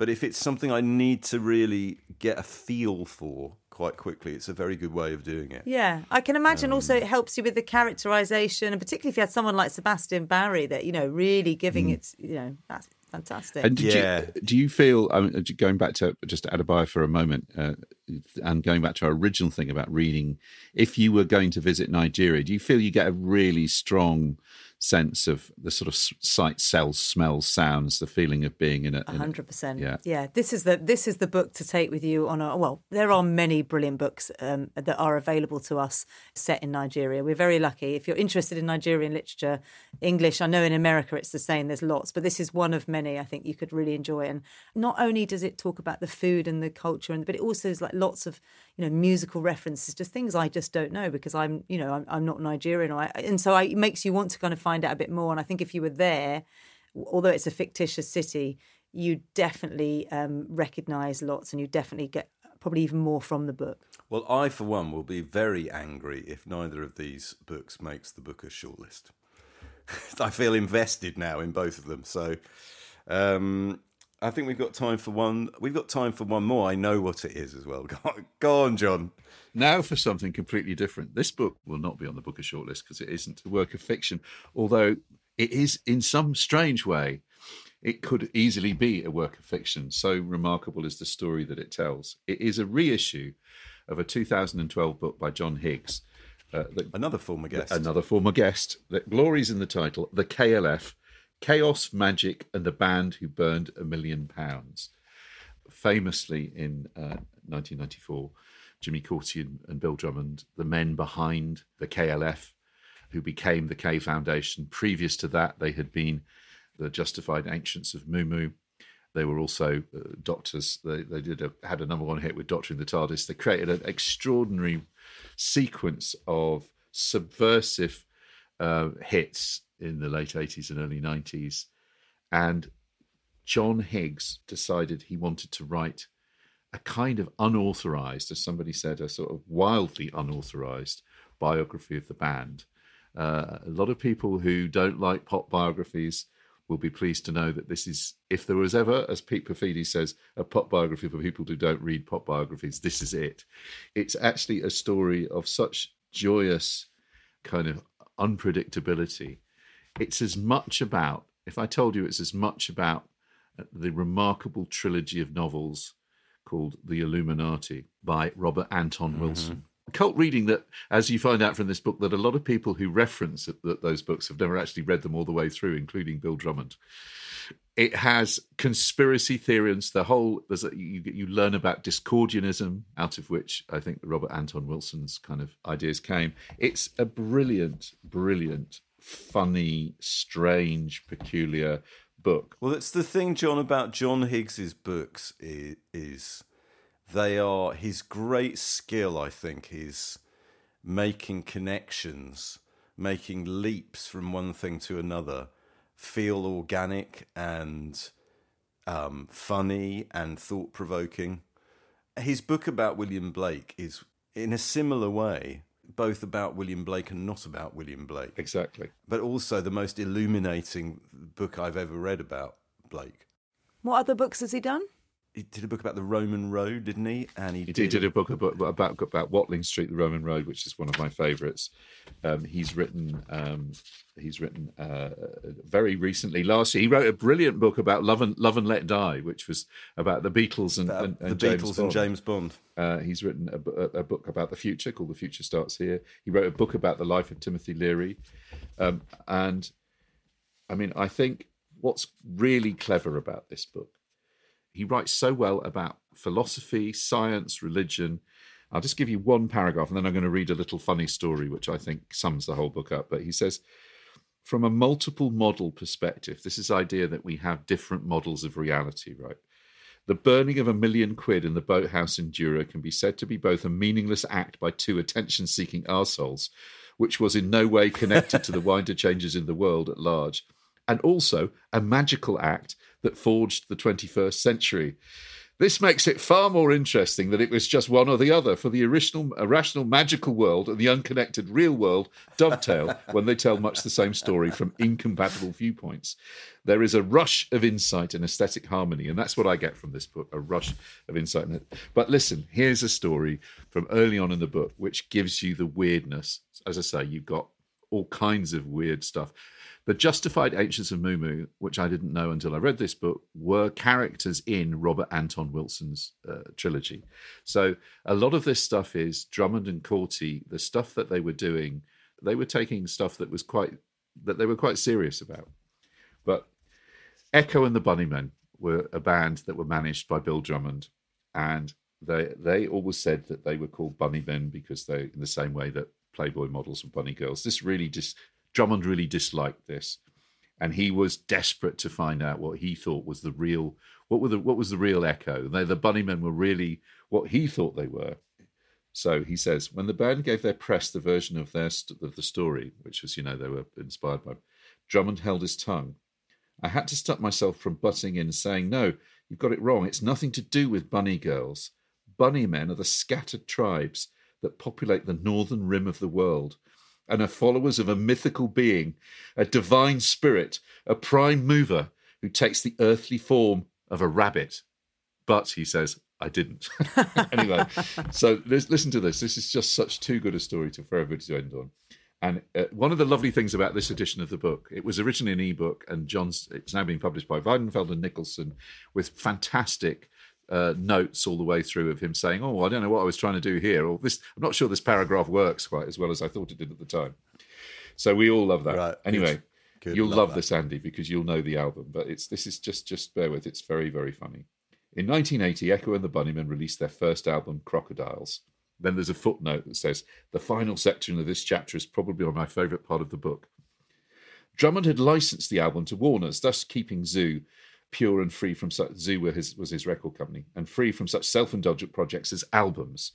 But if it's something I need to really get a feel for quite quickly, it's a very good way of doing it. Yeah, I can imagine also Um, it helps you with the characterization, and particularly if you had someone like Sebastian Barry that you know really giving Mm. it, you know, that's fantastic. And did Yeah. you, do you feel, I mean, going back to just to a bio for a moment, uh, and going back to our original thing about reading, if you were going to visit Nigeria, do you feel you get a really strong sense of the sort of sight, smells, smells, sounds, the feeling of being in it. A hundred percent. Yeah. Yeah. This is the this is the book to take with you on a well. There are many brilliant books um, that are available to us set in Nigeria. We're very lucky. If you're interested in Nigerian literature, English, I know in America it's the same. There's lots, but this is one of many. I think you could really enjoy. And not only does it talk about the food and the culture, and but it also is like lots of you know musical references, just things I just don't know because I'm you know I'm, I'm not Nigerian, I, and so I, it makes you want to kind of find out a bit more. And I think if you were there although it's a fictitious city, you definitely um, recognise lots, and you definitely get probably even more from the book. Well, I, for one, will be very angry if neither of these books makes the Booker's shortlist. (laughs) I feel invested now in both of them. So um, I think we've got time for one. We've got time for one more. I know what it is as well. (laughs) Go on, John. Now for something completely different. This book will not be on the Booker shortlist because it isn't a work of fiction, although it is in some strange way. It could easily be a work of fiction. So remarkable is the story that it tells. It is a reissue of a 2012 book by John Higgs, uh, that Another former guest. another former guest that glories in the title The KLF Chaos, Magic, and the Band Who Burned a Million Pounds. Famously in uh, 1994, Jimmy Cauty and- and Bill Drummond, the men behind the KLF, who became the K Foundation. Previous to that, they had been the Justified Ancients of Mumu. They were also uh, doctors. They, they did a, had a number one hit with Doctor in the TARDIS. They created an extraordinary sequence of subversive uh, hits in the late 80s and early 90s. And John Higgs decided he wanted to write a kind of unauthorized, as somebody said, a sort of wildly unauthorized biography of the band. Uh, a lot of people who don't like pop biographies will be pleased to know that this is, if there was ever, as Pete Paphides says, a pop biography for people who don't read pop biographies, this is it. It's actually a story of such joyous kind of unpredictability. It's as much about, if I told you it's as much about uh, the remarkable trilogy of novels called The Illuminati by Robert Anton Wilson. Cult reading that, as you find out from this book, that a lot of people who reference it, that those books have never actually read them all the way through, including Bill Drummond. It has conspiracy theories. The whole there's a, you you learn about Discordianism, out of which I think Robert Anton Wilson's kind of ideas came. It's a brilliant, brilliant, funny, strange, peculiar book. Well, it's the thing, John, about John Higgs's books is, is they are his great skill. I think is making connections, making leaps from one thing to another, feel organic and um, funny and thought provoking. His book about William Blake is, in a similar way, both about William Blake and not about William Blake Exactly. but also the most illuminating book I've ever read about Blake. What other books has he done? He did a book about the Roman road, didn't he? And he, He did, did a book about, about about Watling Street, the Roman Road, which is one of my favourites. Um, he's written um, he's written uh, very recently. Last year, he wrote a brilliant book about Love and Love and Let Die, which was about the Beatles and, and, and the James Beatles Bond. and James Bond. Uh, he's written a, a book about the future called The Future Starts Here. He wrote a book about the life of Timothy Leary. Um, and I mean, I think what's really clever about this book, he writes so well about philosophy, science, religion. I'll just give you one paragraph and then I'm going to read a little funny story, which I think sums the whole book up. But he says, from a multiple model perspective, this is idea that we have different models of reality, right? The burning of a million quid in the boathouse in Jura can be said to be both a meaningless act by two attention seeking arseholes, which was in no way connected to the wider changes in the world at large, and also a magical act that forged the 21st century. This makes it far more interesting that it was just one or the other, for the original, irrational magical world and the unconnected real world dovetail (laughs) when they tell much the same story from incompatible viewpoints. There is a rush of insight and aesthetic harmony, and that's what I get from this book a rush of insight. But listen, here's a story from early on in the book which gives you the weirdness. As I say, you've got all kinds of weird stuff. The justified ancients of Mumu, which I didn't know until I read this book, were characters in Robert Anton Wilson's uh, trilogy. So a lot of this stuff is Drummond and Cauty, the stuff that they were doing, they were taking stuff that was quite that they were quite serious about. But Echo and the Bunnymen were a band that were managed by Bill Drummond, and they they always said that they were called Bunnymen because they in the same way that Playboy models were bunny girls. This really just Drummond really disliked this, and he was desperate to find out what he thought was the real what were the what was the real Echo. They, the Bunnymen were really what he thought they were. So he says, when the band gave their press the version of their of the story, which was you know they were inspired by, Drummond held his tongue. I had to stop myself from butting in saying, no, you've got it wrong. It's nothing to do with bunny girls. Bunny men are the scattered tribes that populate the northern rim of the world and are followers of a mythical being, a divine spirit, a prime mover who takes the earthly form of a rabbit. But, he says, I didn't. (laughs) anyway, so listen to this. This is just such too good a story to, for everybody to end on. And uh, one of the lovely things about this edition of the book, it was originally an ebook, and John's. It's now being published by Weidenfeld and Nicolson, with fantastic uh, notes all the way through of him saying, "Oh, I don't know what I was trying to do here," or "This, I'm not sure this paragraph works quite as well as I thought it did at the time." So we all love that. Right. Anyway, Good, you'll love love this, Andy, because you'll know the album. But it's this is just just bear with. It's very very funny. In 1980, Echo and the Bunnymen released their first album, Crocodiles. Then there's a footnote that says the final section of this chapter is probably my favourite part of the book. Drummond had licensed the album to Warner's, thus keeping Zoo pure and free from such. Zoo were his, was his record company and free from such self-indulgent projects as albums.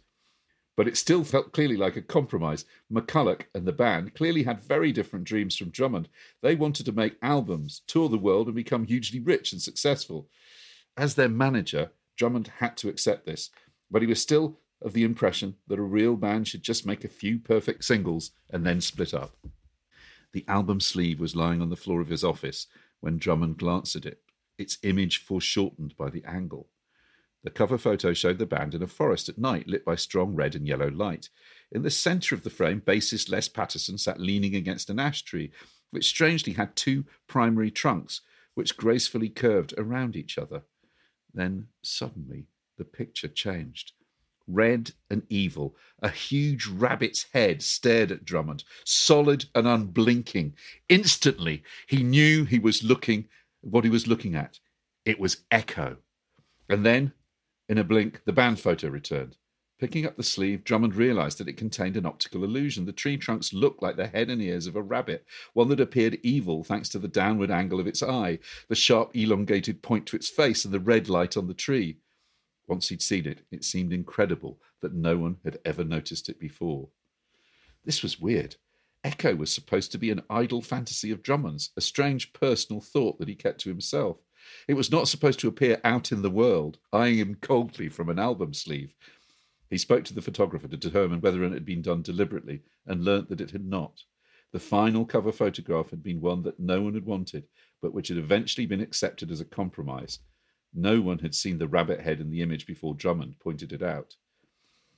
But it still felt clearly like a compromise. McCulloch and the band clearly had very different dreams from Drummond. They wanted to make albums, tour the world, and become hugely rich and successful. As their manager, Drummond had to accept this, but he was still of the impression that a real band should just make a few perfect singles and then split up. The album sleeve was lying on the floor of his office when Drummond glanced at it, its image foreshortened by the angle. The cover photo showed the band in a forest at night, lit by strong red and yellow light. In the centre of the frame, bassist Les Pattinson sat leaning against an ash tree, which strangely had two primary trunks, which gracefully curved around each other. Then suddenly the picture changed. Red and evil, a huge rabbit's head stared at Drummond, solid and unblinking. Instantly, he knew he was looking what he was looking at. It was Echo. And then, in a blink, the band photo returned. Picking up the sleeve, Drummond realized that it contained an optical illusion. The tree trunks looked like the head and ears of a rabbit, one that appeared evil thanks to the downward angle of its eye, the sharp, elongated point to its face, and the red light on the tree. Once he'd seen it, it seemed incredible that no one had ever noticed it before. This was weird. Echo was supposed to be an idle fantasy of Drummond's, a strange personal thought that he kept to himself. It was not supposed to appear out in the world, eyeing him coldly from an album sleeve. He spoke to the photographer to determine whether it had been done deliberately and learnt that it had not. The final cover photograph had been one that no one had wanted, but which had eventually been accepted as a compromise. No one had seen the rabbit head in the image before Drummond pointed it out.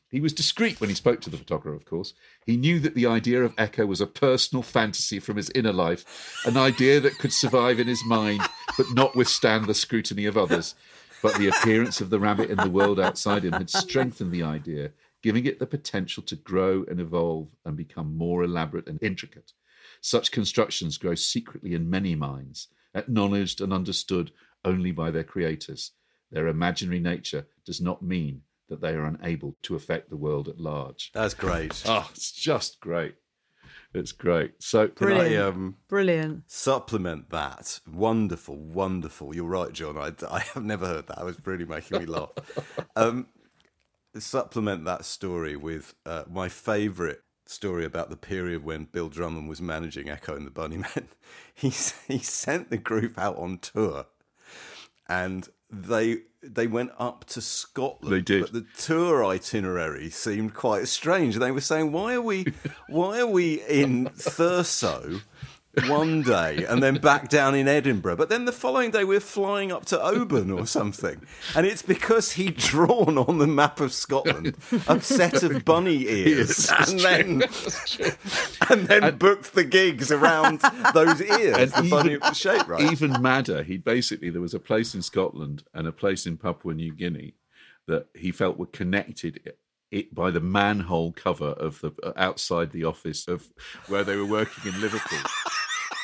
He was discreet when he spoke to the photographer, of course. He knew that the idea of Echo was a personal fantasy from his inner life, an idea that could survive in his mind but not withstand the scrutiny of others. But the appearance of the rabbit in the world outside him had strengthened the idea, giving it the potential to grow and evolve and become more elaborate and intricate. Such constructions grow secretly in many minds, acknowledged and understood only by their creators. Their imaginary nature does not mean that they are unable to affect the world at large. That's great. (laughs) Oh, it's just great. It's great. So, Can I Brilliant. um, Brilliant. supplement that? Wonderful, wonderful. You're right, John. I, I have never heard that. It was really making me laugh. (laughs) um, supplement that story with uh, my favourite story about the period when Bill Drummond was managing Echo and the Bunnymen. (laughs) He he sent the group out on tour, and they they went up to Scotland. They did. but the tour itinerary seemed quite strange. They were saying, "Why are we why are we in Thurso?" One day and then back down in Edinburgh, but then the following day we're flying up to Oban or something, and it's because he'd drawn on the map of Scotland a set of bunny (laughs) ears, Yes, and then and then booked the gigs around those ears, the bunny shape, right? Even madder, he basically there was a place in Scotland and a place in Papua New Guinea that he felt were connected it by the manhole cover of the uh, outside the office of where they were working in Liverpool. (laughs)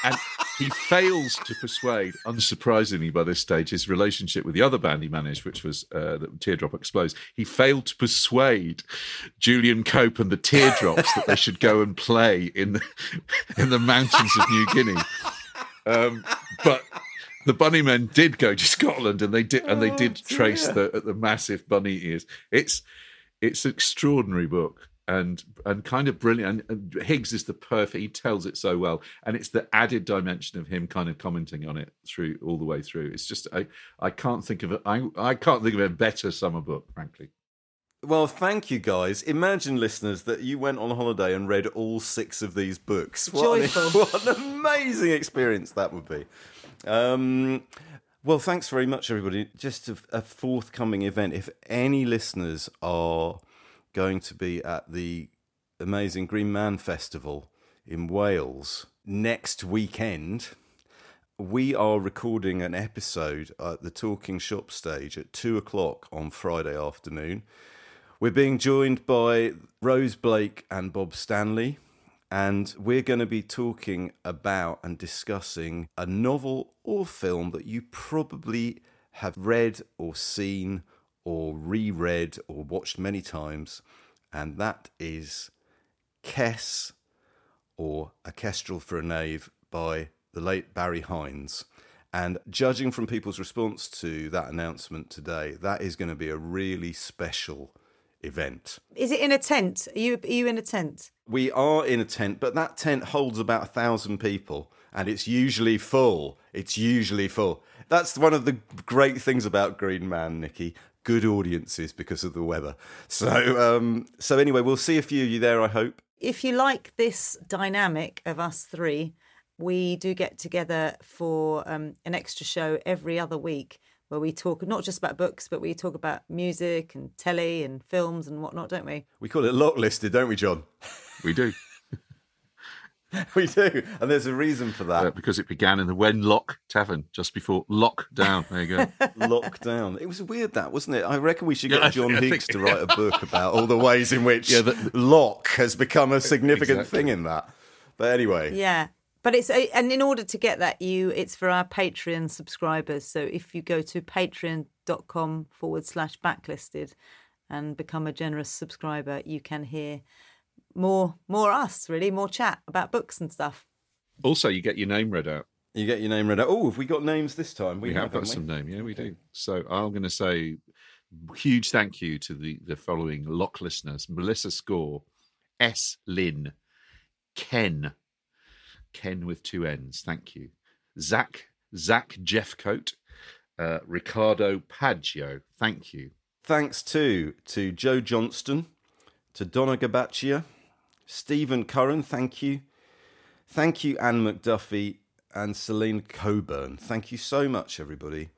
And he fails to persuade, unsurprisingly by this stage, his relationship with the other band he managed, which was uh, the Teardrop Explodes. He failed to persuade Julian Cope and the Teardrops that they should go and play in the, in the mountains of New Guinea. Um, but the bunny men did go to Scotland, and they did, and they did trace the the massive bunny ears. It's it's an extraordinary book and and kind of brilliant. And, and Higgs is the perfect. He tells it so well, and it's the added dimension of him kind of commenting on it through all the way through. It's just I I can't think of it. I I can't think of a better summer book, frankly. Well, thank you guys. Imagine, listeners, that you went on holiday and read all six of these books. What, an- (laughs) what an amazing experience that would be. Um, well, thanks very much, everybody. Just a, a forthcoming event. If any listeners are going to be at the amazing Green Man Festival in Wales next weekend, we are recording an episode at the Talking Shop stage at two o'clock on Friday afternoon. We're being joined by Rose Blake and Bob Stanley, and we're going to be talking about and discussing a novel or film that you probably have read or seen or reread or watched many times, and that is Kes or A Kestrel for a Knave by the late Barry Hines. And judging from people's response to that announcement today, that is going to be a really special event. Is it in a tent? Are you are you in a tent? We are in a tent, but that tent holds about a thousand people, and it's usually full. It's usually full. That's one of the great things about Green Man, Nicky. Good audiences because of the weather. So, um, so anyway, we'll see a few of you there. I hope. If you like this dynamic of us three, we do get together for um, an extra show every other week where we talk not just about books, but we talk about music and telly and films and whatnot, don't we? We call it lock listed, don't we, John? We do (laughs) we do, and there's a reason for that. uh, because it began in the Wenlock Tavern just before lockdown. There you go. (laughs) Lockdown. It was weird, that wasn't it? I reckon we should get I John think- Higgs think- to write a (laughs) book about all the ways in which Yeah, that- lock has become a significant Exactly. thing in that. But anyway, Yeah. But it's a, and in order to get that, you it's for our Patreon subscribers. So if you go to patreon.com forward slash backlisted and become a generous subscriber, you can hear more more us really, more chat about books and stuff. Also, you get your name read out. you get your name read out. Oh, have we got names this time? We, have got haven't some name. Yeah, we do. So I'm going to say huge thank you to the, the following lock listeners Melissa Score, S. Lynn, Ken, Ken with two N's. Thank you. Zach, Zach Jeffcoat, uh, Ricardo Paggio. Thank you. Thanks too to Joe Johnston, to Donna Gabaccia, Stephen Curran, thank you. Thank you, Anne McDuffie and Celine Coburn. Thank you so much, everybody.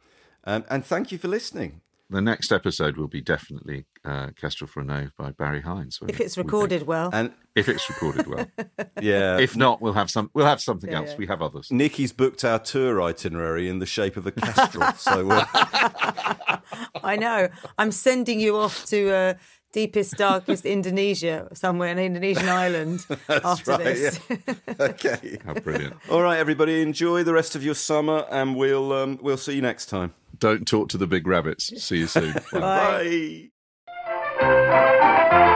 Um, and thank you for listening. The next episode will be definitely uh, Kestrel for a Knave by Barry Hines. If it? it's We recorded well. And If it's recorded well. (laughs) yeah, if not, we'll have some. We'll have something Yeah, else. yeah. We have others. Nicky's booked our tour itinerary in the shape of a kestrel. so uh, (laughs) I know. I'm sending you off to uh, deepest, darkest (laughs) Indonesia, somewhere in an Indonesian island (laughs) after right, this. (laughs) okay. How brilliant! All right, everybody, enjoy the rest of your summer, and we'll um, we'll see you next time. Don't talk to the big rabbits. See you soon. Bye. Bye.